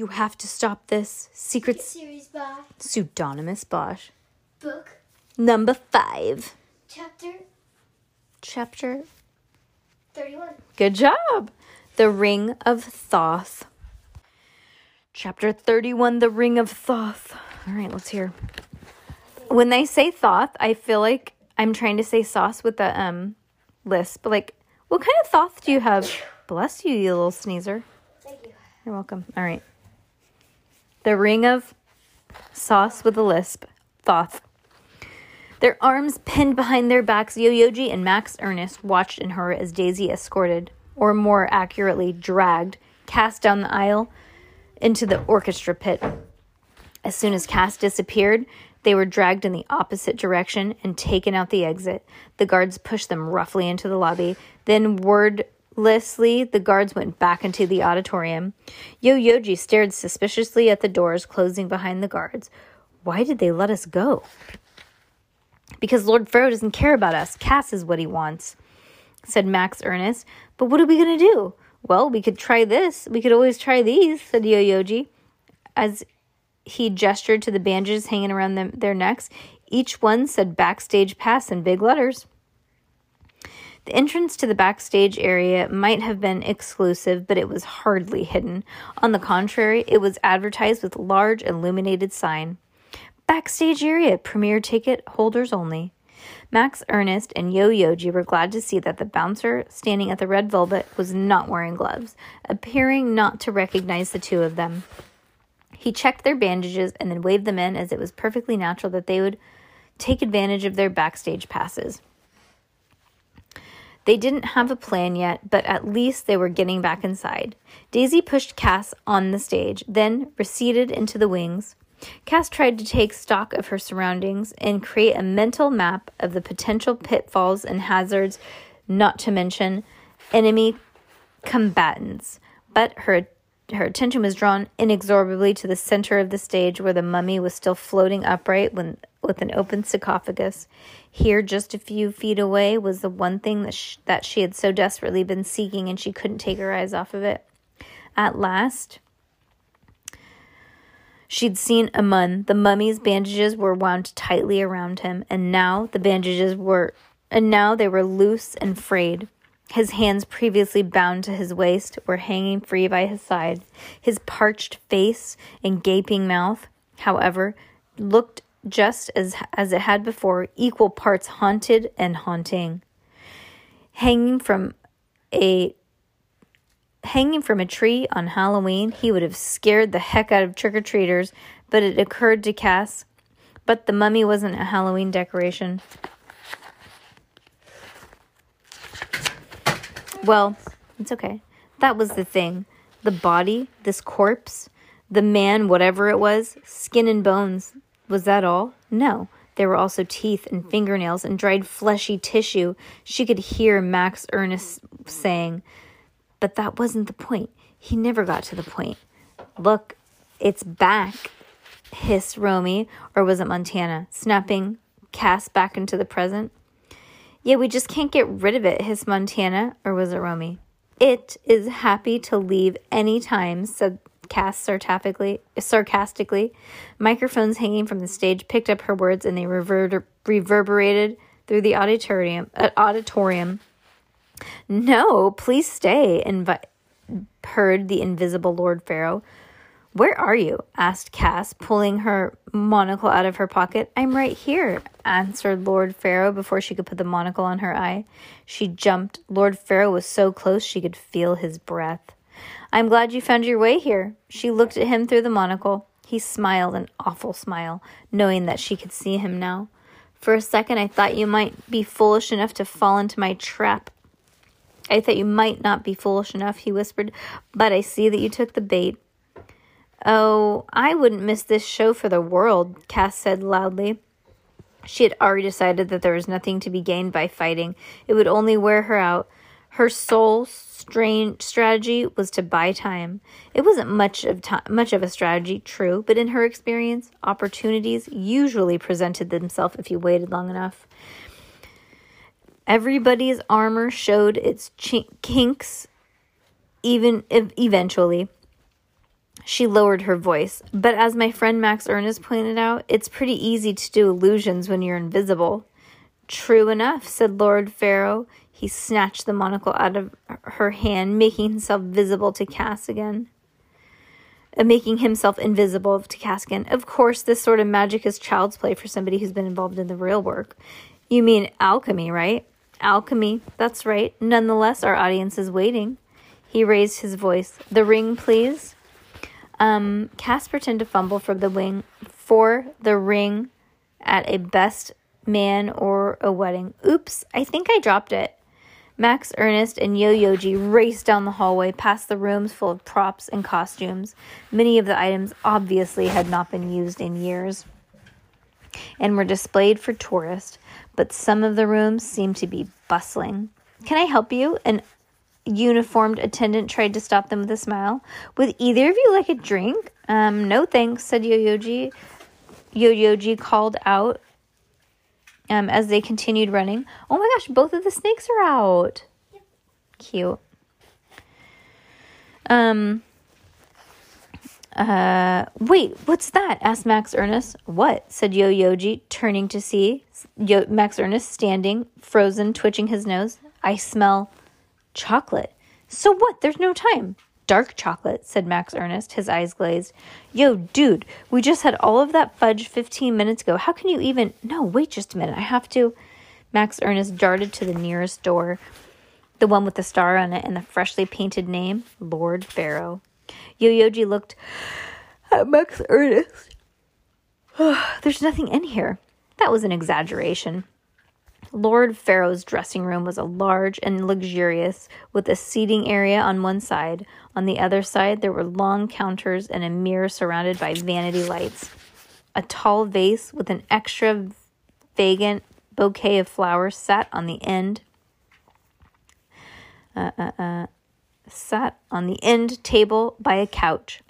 You have to stop this. Secret Series by pseudonymous Bosch. book Number five. chapter Chapter. 31. Good job. The Ring of Thoth. Chapter 31 The Ring of Thoth. All right, let's hear. When they say Thoth, I feel like I'm trying to say sauce with the um lisp. But like, what kind of Thoth do you have? Bless you, you little sneezer. Thank you. You're welcome. All right. The ring of sauce with a lisp. Thoth. Their arms pinned behind their backs, Yo-Yoji and Max Ernest watched in horror as Daisy escorted, or more accurately, dragged, Cass down the aisle into the orchestra pit. As soon as Cass disappeared, they were dragged in the opposite direction and taken out the exit. The guards pushed them roughly into the lobby. Then, wordlessly, the guards went back into the auditorium. Yo Yoji stared suspiciously at the doors closing behind the guards. Why did they let us go? Because Lord Pharaoh doesn't care about us. Cass is what he wants, said Max Ernest. But what are we going to do? Well, we could try this. We could always try these, said Yo Yoji. As he gestured to the bandages hanging around them, their necks. Each one said backstage pass in big letters. The entrance to the backstage area might have been exclusive, but it was hardly hidden. On the contrary, it was advertised with a large illuminated sign. Backstage area, premier ticket holders only. Max Ernest and Yo Yoji were glad to see that the bouncer standing at the red velvet was not wearing gloves, appearing not to recognize the two of them. He checked their bandages and then waved them in as it was perfectly natural that they would take advantage of their backstage passes. They didn't have a plan yet, but at least they were getting back inside. Daisy pushed Cass on the stage, then receded into the wings. Cass tried to take stock of her surroundings and create a mental map of the potential pitfalls and hazards, not to mention enemy combatants. But her her attention was drawn inexorably to the center of the stage where the mummy was still floating upright when, with an open sarcophagus. Here, just a few feet away, was the one thing that, sh- that she had so desperately been seeking, and she couldn't take her eyes off of it. At last, she'd seen Amun. The mummy's bandages were wound tightly around him, and now the bandages were, and now they were loose and frayed. His hands, previously bound to his waist, were hanging free by his side. His parched face and gaping mouth, however, looked just as as it had before, equal parts haunted and haunting. Hanging from a hanging from a tree on Halloween, he would have scared the heck out of trick or treaters, but it occurred to Cass, but the mummy wasn't a Halloween decoration. Well, it's okay. That was the thing. The body, this corpse, the man, whatever it was, skin and bones. Was that all? No. There were also teeth and fingernails and dried fleshy tissue. She could hear Max Ernest saying, But that wasn't the point. He never got to the point. Look, it's back, hissed Romy, or was it Montana, snapping Cass back into the present. Yeah, we just can't get rid of it, hissed Montana, or was it Romy? It is happy to leave any time, said Cass sarcastically. sarcastically. Microphones hanging from the stage picked up her words and they rever- reverberated through the auditorium. Uh, auditorium. No, please stay, invi- purred the invisible Lord Pharaoh. Where are you? asked Cass, pulling her monocle out of her pocket. I'm right here, answered Lord Pharaoh before she could put the monocle on her eye. She jumped. Lord Pharaoh was so close she could feel his breath. I'm glad you found your way here. She looked at him through the monocle. He smiled an awful smile, knowing that she could see him now. For a second, I thought you might be foolish enough to fall into my trap. I thought you might not be foolish enough, he whispered, but I see that you took the bait. Oh, I wouldn't miss this show for the world, Cass said loudly. She had already decided that there was nothing to be gained by fighting. It would only wear her out. Her sole strain strategy was to buy time. It wasn't much of time, much of a strategy, true, but in her experience, opportunities usually presented themselves if you waited long enough. Everybody's armor showed its chink- kinks even ev- eventually. She lowered her voice. But as my friend Max Ernest pointed out, it's pretty easy to do illusions when you're invisible. True enough, said Lord Pharaoh. He snatched the monocle out of her hand, making himself visible to Cass again. Uh, making himself invisible to Cass again. Of course, this sort of magic is child's play for somebody who's been involved in the real work. You mean alchemy, right? Alchemy, that's right. Nonetheless, our audience is waiting. He raised his voice. The ring, please. Um, Cass pretended to fumble for the wing for the ring at a best man or a wedding. Oops, I think I dropped it. Max Ernest and Yo Yoji raced down the hallway past the rooms full of props and costumes. Many of the items obviously had not been used in years and were displayed for tourists, but some of the rooms seemed to be bustling. Can I help you? An uniformed attendant tried to stop them with a smile. Would either of you like a drink? Um, no thanks, said Yo-Yoji. Yo-Yoji called out um, as they continued running. Oh my gosh, both of the snakes are out. Cute. Um, uh, wait, what's that? asked Max Ernest. What? said Yo Yoji, turning to see Yo- Max Ernest standing, frozen, twitching his nose. I smell chocolate. So what? There's no time. Dark chocolate, said Max Ernest, his eyes glazed. Yo, dude, we just had all of that fudge 15 minutes ago. How can you even. No, wait just a minute. I have to. Max Ernest darted to the nearest door, the one with the star on it and the freshly painted name, Lord Pharaoh. Yo-Yoji looked at Max Ernest. There's nothing in here. That was an exaggeration. Lord Pharaoh's dressing room was a large and luxurious, with a seating area on one side. On the other side, there were long counters and a mirror surrounded by vanity lights. A tall vase with an extra extravagant bouquet of flowers sat on the end. Uh, uh, uh, sat on the end table by a couch.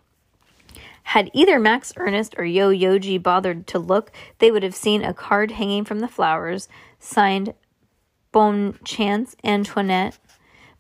Had either Max Ernest or Yo Yoji bothered to look, they would have seen a card hanging from the flowers, signed Bon Chance Antoinette.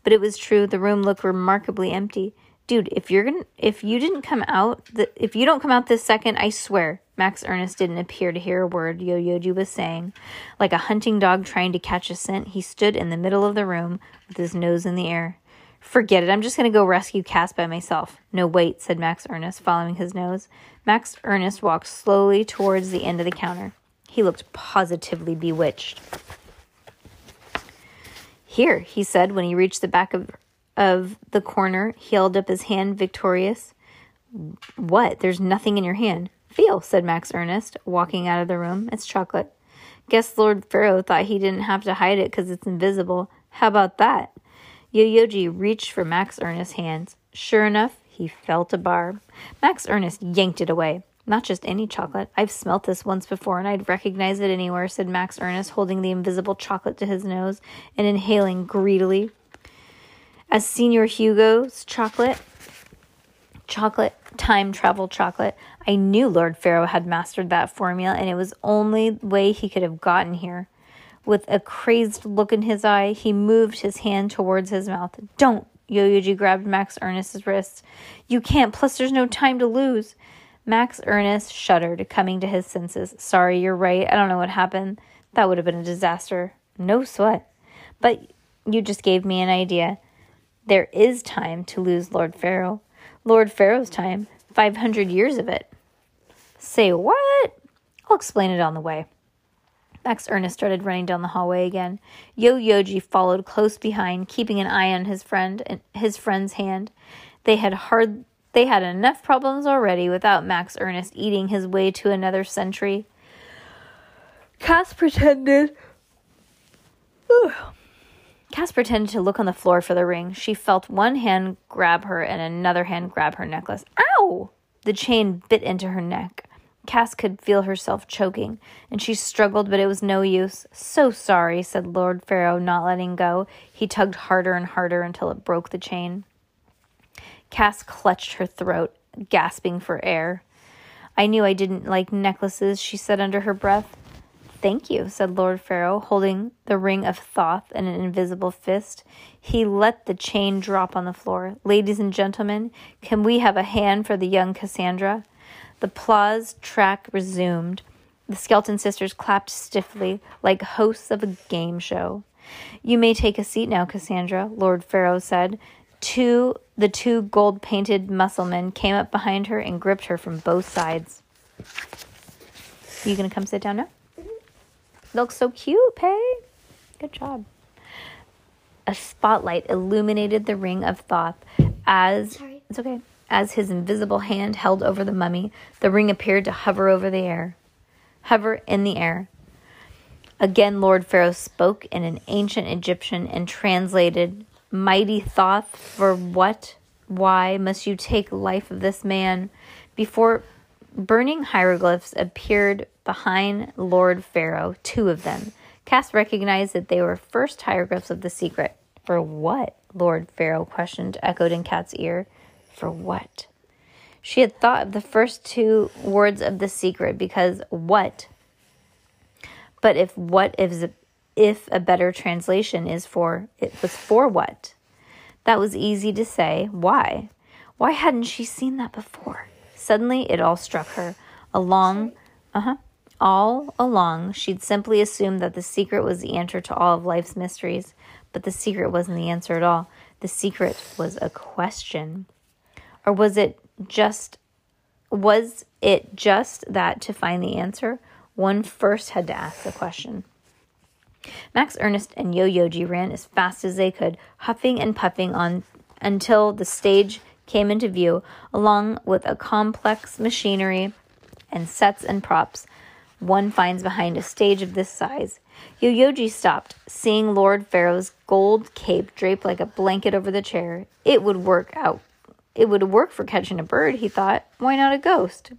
But it was true, the room looked remarkably empty. Dude, if you're gonna if you didn't come out the, if you don't come out this second, I swear, Max Ernest didn't appear to hear a word Yo Yoji was saying. Like a hunting dog trying to catch a scent, he stood in the middle of the room with his nose in the air. Forget it. I'm just to go rescue Cass by myself. No, wait, said Max Ernest, following his nose. Max Ernest walked slowly towards the end of the counter. He looked positively bewitched. Here, he said when he reached the back of, of the corner. He held up his hand, victorious. What? There's nothing in your hand. Feel, said Max Ernest, walking out of the room. It's chocolate. Guess Lord Pharaoh thought he didn't have to hide it because it's invisible. How about that? Yo-Yoji reached for Max Ernest's hands. Sure enough, he felt a barb. Max Ernest yanked it away. Not just any chocolate. I've smelt this once before and I'd recognize it anywhere, said Max Ernest, holding the invisible chocolate to his nose and inhaling greedily. As Senor Hugo's chocolate, chocolate, time travel chocolate, I knew Lord Pharaoh had mastered that formula and it was only way he could have gotten here. With a crazed look in his eye, he moved his hand towards his mouth. Don't! Yo-Yoji grabbed Max Ernest's wrist. You can't, plus there's no time to lose. Max Ernest shuddered, coming to his senses. Sorry, you're right. I don't know what happened. That would have been a disaster. No sweat. But you just gave me an idea. There is time to lose Lord Pharaoh. Lord Pharaoh's time. 500 years of it. Say what? I'll explain it on the way. Max Ernest started running down the hallway again. Yo Yoji followed close behind, keeping an eye on his friend and his friend's hand. They had hard they had enough problems already without Max Ernest eating his way to another century. Cass pretended Cass pretended to look on the floor for the ring. She felt one hand grab her and another hand grab her necklace. Ow! The chain bit into her neck. Cass could feel herself choking, and she struggled, but it was no use. So sorry, said Lord Pharaoh, not letting go. He tugged harder and harder until it broke the chain. Cass clutched her throat, gasping for air. I knew I didn't like necklaces, she said under her breath. Thank you, said Lord Pharaoh, holding the ring of Thoth in an invisible fist. He let the chain drop on the floor. Ladies and gentlemen, can we have a hand for the young Cassandra? The applause track resumed. The Skelton sisters clapped stiffly, like hosts of a game show. You may take a seat now, Cassandra, Lord Pharaoh said. Two, the two gold painted musclemen came up behind her and gripped her from both sides. You gonna come sit down now? Mm-hmm. Looks so cute, Pay. Good job. A spotlight illuminated the ring of Thoth as Sorry. it's okay. As his invisible hand held over the mummy, the ring appeared to hover over the air. Hover in the air. Again, Lord Pharaoh spoke in an ancient Egyptian and translated, Mighty Thoth, for what? Why must you take life of this man? Before burning hieroglyphs appeared behind Lord Pharaoh, two of them. Cass recognized that they were first hieroglyphs of the secret. For what? Lord Pharaoh questioned, echoed in Cat's ear. For what? She had thought of the first two words of the secret because what? But if what is if a better translation is for it was for what? That was easy to say. Why? Why hadn't she seen that before? Suddenly it all struck her. Along uh-huh. All along she'd simply assumed that the secret was the answer to all of life's mysteries, but the secret wasn't the answer at all. The secret was a question. Or was it just was it just that to find the answer, one first had to ask the question? Max Ernest and Yo Yoji ran as fast as they could, huffing and puffing on until the stage came into view, along with a complex machinery and sets and props one finds behind a stage of this size. Yoyoji stopped, seeing Lord Pharaoh's gold cape draped like a blanket over the chair. It would work out. It would work for catching a bird, he thought. Why not a ghost?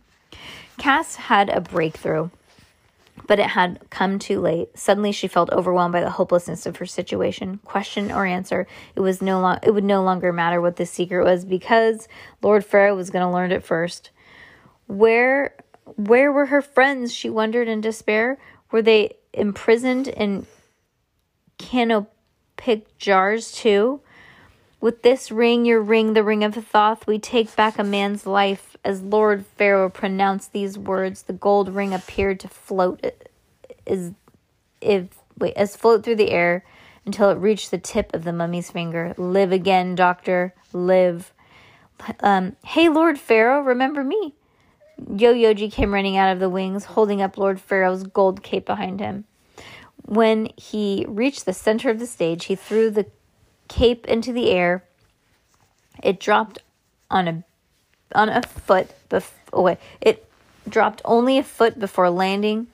Cass had a breakthrough, but it had come too late. Suddenly she felt overwhelmed by the hopelessness of her situation. Question or answer, it was no lo- it would no longer matter what the secret was because Lord Pharaoh was going to learn it first. Where where were her friends? She wondered in despair. Were they imprisoned in canopic jars too? With this ring, your ring, the ring of Thoth, we take back a man's life. As Lord Pharaoh pronounced these words, the gold ring appeared to float as if wait, as float through the air until it reached the tip of the mummy's finger. Live again, doctor, live. Um, hey, Lord Pharaoh, remember me? Yo Yoji came running out of the wings, holding up Lord Pharaoh's gold cape behind him. When he reached the center of the stage, he threw the cape into the air. It dropped on a on a foot bef- oh it dropped only a foot before landing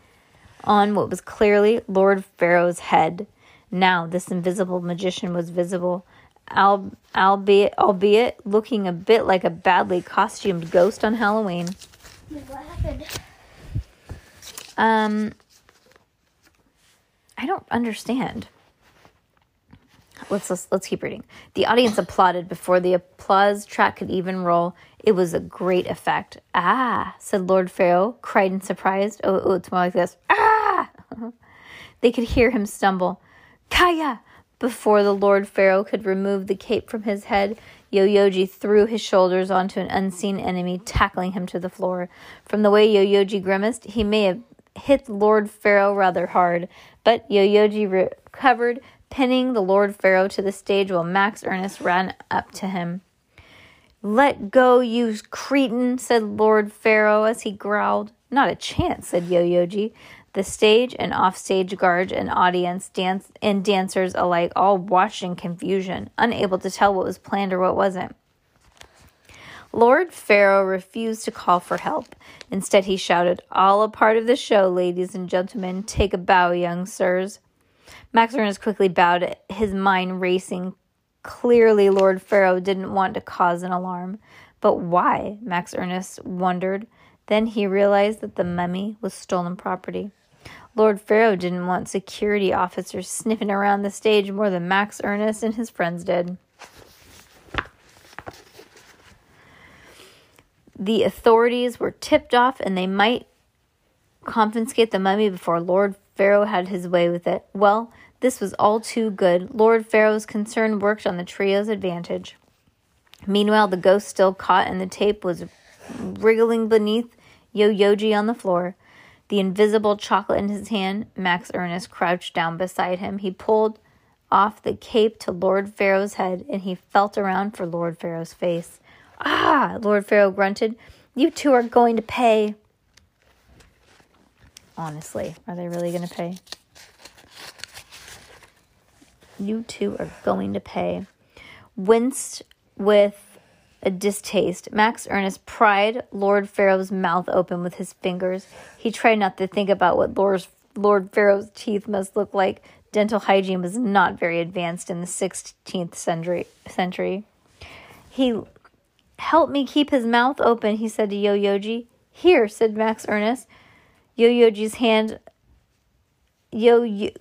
on what was clearly Lord Pharaoh's head. Now this invisible magician was visible, al- albeit albeit looking a bit like a badly costumed ghost on Halloween. What happened? Um, I don't understand. Let's, let's let's keep reading. The audience applauded before the applause track could even roll. It was a great effect. Ah, said Lord Pharaoh, cried in surprise. Oh, oh it's more like this. Ah! they could hear him stumble. Kaya! Before the Lord Pharaoh could remove the cape from his head, Yoyoji threw his shoulders onto an unseen enemy, tackling him to the floor. From the way Yoyoji grimaced, he may have hit Lord Pharaoh rather hard, but Yoyoji recovered, pinning the Lord Pharaoh to the stage while Max Ernest ran up to him. Let go, you cretin, said Lord Pharaoh as he growled. Not a chance, said Yoyoji. The stage and offstage guard and audience dance and dancers alike all watched in confusion, unable to tell what was planned or what wasn't. Lord Pharaoh refused to call for help. Instead, he shouted, All a part of the show, ladies and gentlemen. Take a bow, young sirs. Max Ernest quickly bowed, his mind racing. Clearly, Lord Pharaoh didn't want to cause an alarm. But why? Max Ernest wondered. Then he realized that the mummy was stolen property. Lord Pharaoh didn't want security officers sniffing around the stage more than Max Ernest and his friends did. The authorities were tipped off and they might confiscate the mummy before Lord Pharaoh had his way with it. Well, this was all too good. Lord Pharaoh's concern worked on the trio's advantage. Meanwhile, the ghost still caught in the tape was wriggling beneath Yo Yoji on the floor. The invisible chocolate in his hand, Max Ernest crouched down beside him. He pulled off the cape to Lord Pharaoh's head and he felt around for Lord Pharaoh's face. Ah, Lord Pharaoh grunted. You two are going to pay. Honestly, are they really going to pay? You two are going to pay. Winced with a distaste, Max Ernest pried Lord Pharaoh's mouth open with his fingers. He tried not to think about what Lord, Lord Pharaoh's teeth must look like. Dental hygiene was not very advanced in the 16th century. century. He helped me keep his mouth open, he said to Yo Yoji. Here, said Max Ernest. Yo Yoji's hand. Yo, Yo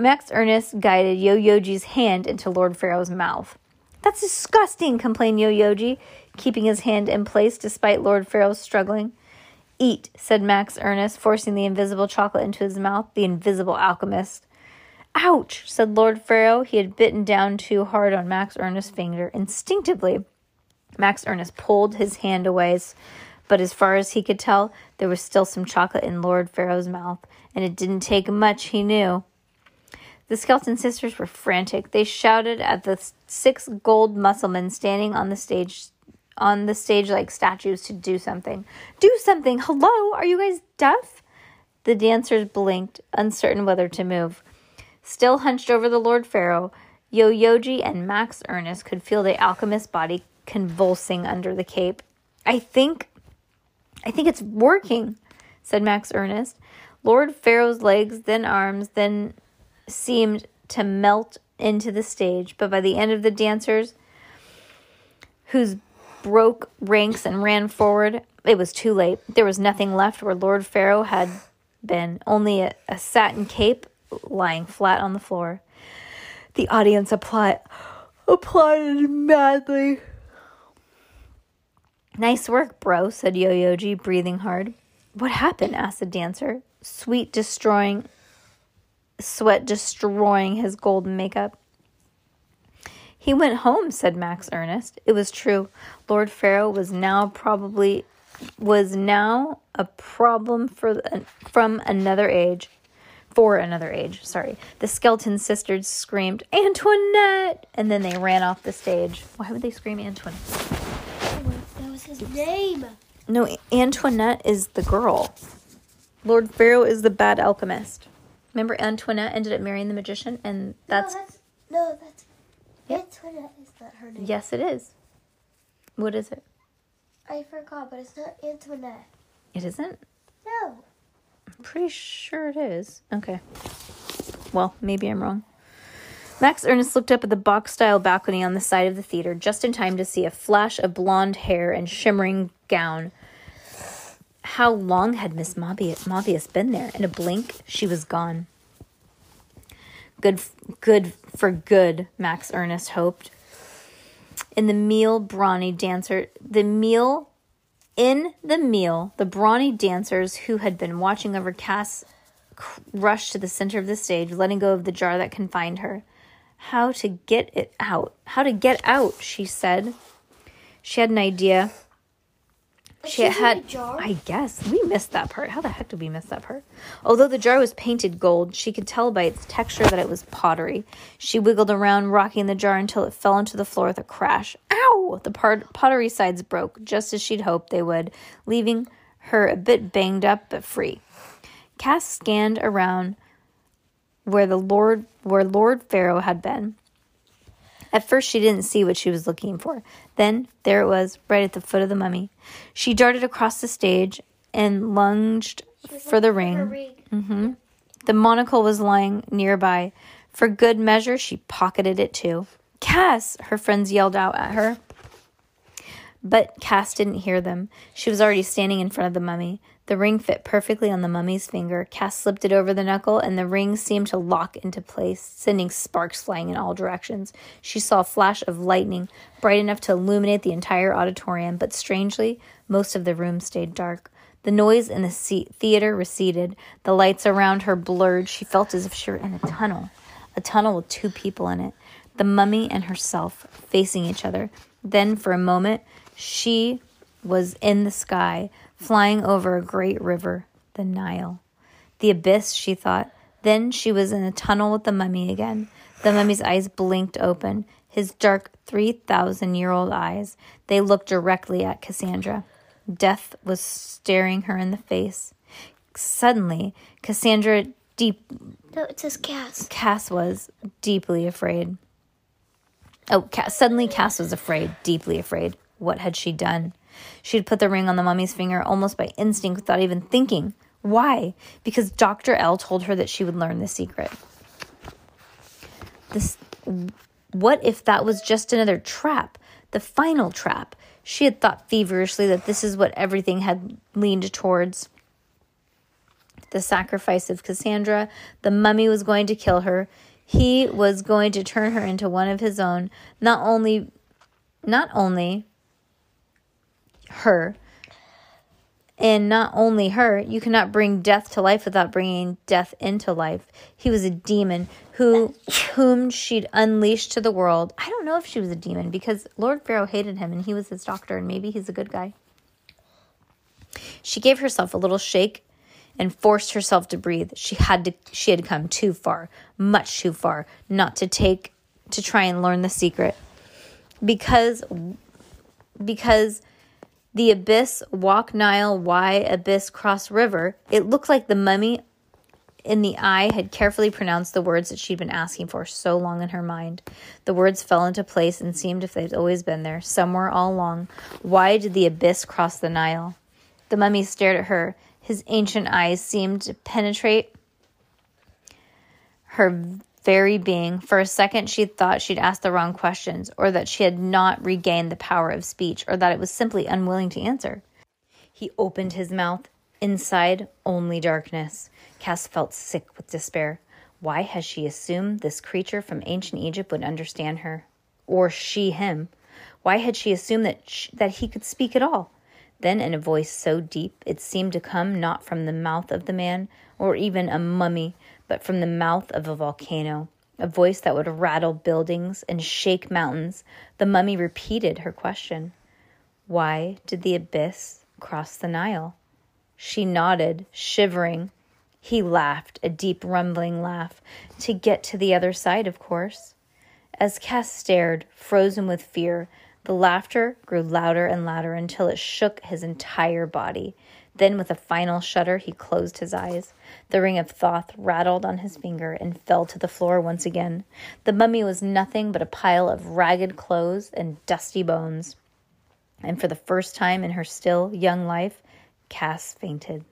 Max Ernest guided Yo Yoji's hand into Lord Pharaoh's mouth. That's disgusting, complained Yo Yoji, keeping his hand in place despite Lord Pharaoh's struggling. Eat, said Max Ernest, forcing the invisible chocolate into his mouth. The invisible alchemist. Ouch, said Lord Pharaoh. He had bitten down too hard on Max Ernest's finger. Instinctively, Max Ernest pulled his hand away, but as far as he could tell, there was still some chocolate in Lord Pharaoh's mouth, and it didn't take much, he knew. The skeleton sisters were frantic. They shouted at the six gold musclemen standing on the stage on the stage like statues to do something. Do something. Hello, are you guys deaf? The dancers blinked, uncertain whether to move. Still hunched over the Lord Pharaoh, Yo Yoji and Max Ernest could feel the alchemist's body convulsing under the cape. I think I think it's working, said Max Ernest. Lord Pharaoh's legs, then arms, then seemed to melt into the stage, but by the end of the dancers whose broke ranks and ran forward, it was too late. There was nothing left where Lord Pharaoh had been, only a, a satin cape lying flat on the floor. The audience applaud, applauded madly. Nice work, bro, said Yo Yoji, breathing hard. What happened? asked the dancer, sweet destroying sweat destroying his golden makeup. He went home, said Max Ernest. It was true. Lord Pharaoh was now probably was now a problem for from another age. For another age, sorry. The skeleton sisters screamed, Antoinette! And then they ran off the stage. Why would they scream Antoinette? His name. No, Antoinette is the girl. Lord Pharaoh is the bad alchemist. Remember Antoinette ended up marrying the magician, and that's no, that's no, that's Antoinette is not her name. yes, it is. What is it? I forgot, but it's not Antoinette. It isn't. No. I'm pretty sure it is. Okay. Well, maybe I'm wrong. Max Ernest looked up at the box style balcony on the side of the theater just in time to see a flash of blonde hair and shimmering gown. How long had Miss Mobius, been there? In a blink, she was gone. Good, good for good, Max Ernest hoped. In the meal, brawny dancer, the meal, in the meal, the brawny dancers who had been watching over Cass rushed to the center of the stage, letting go of the jar that confined her. How to get it out? How to get out? She said. She had an idea. She had? I guess, we missed that part. How the heck did we miss that part? Although the jar was painted gold, she could tell by its texture that it was pottery. She wiggled around, rocking the jar until it fell onto the floor with a crash. Ow! The pottery sides broke, just as she'd hoped they would, leaving her a bit banged up but free. Cass scanned around where the Lord where Lord Pharaoh had been. At first she didn't see what she was looking for. Then there it was, right at the foot of the mummy. She darted across the stage and lunged for the ring. ring. Mm-hmm. The monocle was lying nearby. For good measure, she pocketed it too. Cass, her friends yelled out at her. But Cass didn't hear them. She was already standing in front of the mummy. The ring fit perfectly on the mummy's finger. Cass slipped it over the knuckle, and the ring seemed to lock into place, sending sparks flying in all directions. She saw a flash of lightning, bright enough to illuminate the entire auditorium, but strangely, most of the room stayed dark. The noise in the theater receded. The lights around her blurred. She felt as if she were in a tunnel, a tunnel with two people in it the mummy and herself facing each other. Then, for a moment, she was in the sky, flying over a great river, the Nile. The ibis, she thought. Then she was in a tunnel with the mummy again. The mummy's eyes blinked open, his dark 3,000 year old eyes. They looked directly at Cassandra. Death was staring her in the face. Suddenly, Cassandra deep No, it says Cass. Cass was deeply afraid. Oh, Cass, suddenly Cass was afraid, deeply afraid. What had she done? She had put the ring on the mummy's finger almost by instinct without even thinking. Why? Because Dr. L told her that she would learn the secret. This what if that was just another trap, the final trap? She had thought feverishly that this is what everything had leaned towards. The sacrifice of Cassandra, the mummy was going to kill her. He was going to turn her into one of his own, not only not only her and not only her, you cannot bring death to life without bringing death into life. He was a demon who whom she'd unleashed to the world. I don't know if she was a demon because Lord Pharaoh hated him and he was his doctor and maybe he's a good guy. She gave herself a little shake and forced herself to breathe. She had to she had come too far, much too far, not to take to try and learn the secret. Because because the ibis walk Nile, Y ibis cross river, it looked like the mummy in the eye had carefully pronounced the words that she'd been asking for so long in her mind. The words fell into place and seemed if they'd always been there, somewhere all along. Why did the abyss cross the Nile? The mummy stared at her. His ancient eyes seemed to penetrate her very being. For a second, she thought she'd asked the wrong questions, or that she had not regained the power of speech, or that it was simply unwilling to answer. He opened his mouth. Inside, only darkness. Cass felt sick with despair. Why had she assumed this creature from ancient Egypt would understand her? Or she him? Why had she assumed that, sh- that he could speak at all? Then, in a voice so deep it seemed to come not from the mouth of the man, or even a mummy, but from the mouth of a volcano, a voice that would rattle buildings and shake mountains, the mummy repeated her question Why did the ibis cross the Nile? She nodded, shivering. He laughed, a deep, rumbling laugh. To get to the other side, of course. As Cass stared, frozen with fear, the laughter grew louder and louder until it shook his entire body. Then, with a final shudder, he closed his eyes. The ring of Thoth rattled on his finger and fell to the floor once again. The mummy was nothing but a pile of ragged clothes and dusty bones. And for the first time in her still young life, Cass fainted.